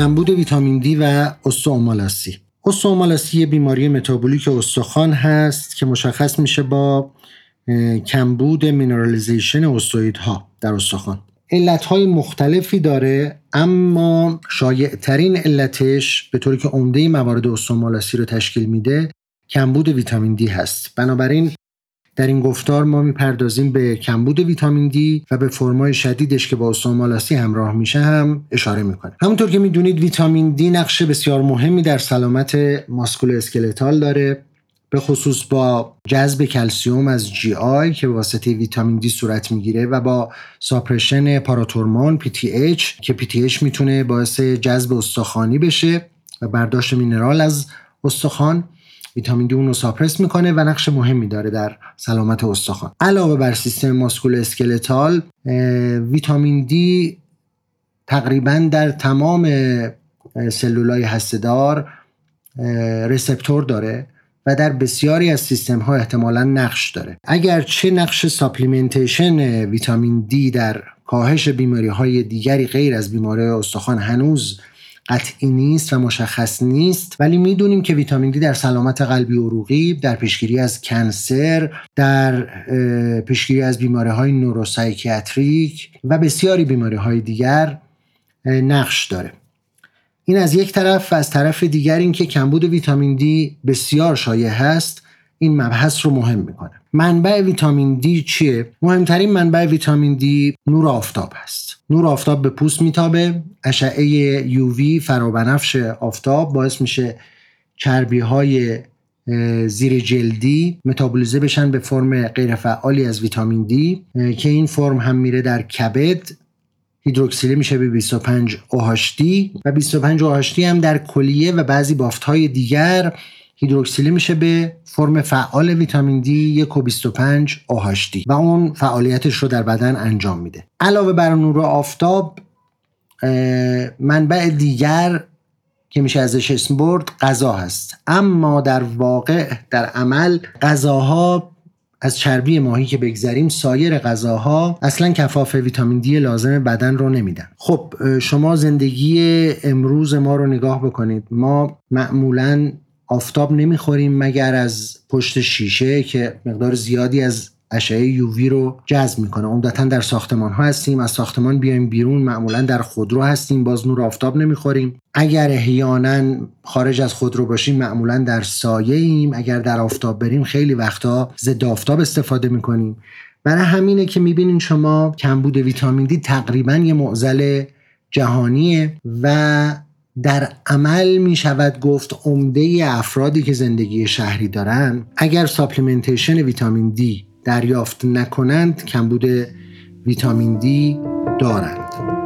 کمبود ویتامین دی و استئومالاسی استئومالاسی یه بیماری متابولیک استخوان هست که مشخص میشه با کمبود mineralization ها در استخوان. علت های مختلفی داره اما شایع ترین علتش به طوری که عمده موارد استئومالاسی رو تشکیل میده کمبود ویتامین دی هست. بنابراین در این گفتار ما می‌پردازیم به کمبود ویتامین دی و به فرمای شدیدش که با استئومالاسی همراه میشه هم اشاره می‌کنه. همونطور که می‌دونید ویتامین دی نقش بسیار مهمی در سلامت musculoskeletal داره به خصوص با جذب کلسیوم از GI که واسطه ویتامین دی صورت می‌گیره و با suppression پاراتورمون PTH که PTH می‌تونه باعث جذب استخوانی بشه و برداشت mineral از استخوان. ویتامین دی اون رو suppress می‌کنه و نقش مهمی داره در سلامت استخوان. علاوه بر سیستم musculoskeletal ویتامین دی تقریبا در تمام سلولای هستهدار receptor داره و در بسیاری از سیستم ها احتمالا نقش داره. اگر چه نقش supplementation ویتامین دی در کاهش بیماری های دیگری غیر از بیماری استخوان هنوز قطعی نیست و مشخص نیست ولی می‌دونیم که ویتامین دی در سلامت قلبی و عروقی در پیشگیری از cancer در پیشگیری از بیماری های نوروسایکیاتریک و بسیاری بیماری های دیگر نقش داره. این از یک طرف و از طرف دیگر اینکه کمبود ویتامین دی بسیار شایع هست این مبحث رو مهم می‌کنه. منبع ویتامین دی چیه؟ مهمترین منبع ویتامین دی نور آفتاب هست. نور آفتاب به پوست میتابه. اشعه یووی فرابنفش آفتاب باعث میشه چربی های زیر جلدی متابولیزه بشن به فرم غیرفعالی از ویتامین دی که این فرم هم میره در کبد. هیدروکسیله میشه به 25 OHD و 25 OHD هم در کلیه و بعضی بافت های دیگر هیدروکسیله میشه به فرم فعال ویتامین دی 1 و 25 OHD و اون فعالیتش رو در بدن انجام میده. علاوه بر نور آفتاب منبع دیگر که میشه ازش اسم برد غذا هست. اما در واقع در عمل غذاها از چربی ماهی که بگذریم سایر غذاها اصلا کفاف ویتامین دی لازم بدن رو نمیدن. خب شما زندگی امروز ما رو نگاه بکنید. ما معمولا آفتاب نمی‌خوریم مگر از پشت شیشه که مقدار زیادی از اشعه یووی رو جذب می‌کنه. عمدتا در ساختمان ها هستیم از ساختمان بیایم بیرون معمولا در خودرو هستیم باز نور آفتاب نمی‌خوریم. اگر احیانا خارج از خودرو باشیم معمولا در سایه ایم. اگر در آفتاب بریم خیلی وقتا ضد آفتاب استفاده می‌کنیم. برای همینه که می‌بینین شما کمبود ویتامین دی تقریبا یه معضل جهانیه و در عمل می شود گفت عمده افرادی که زندگی شهری دارن اگر supplementation ویتامین دی دریافت نکنند کمبود ویتامین دی دارند.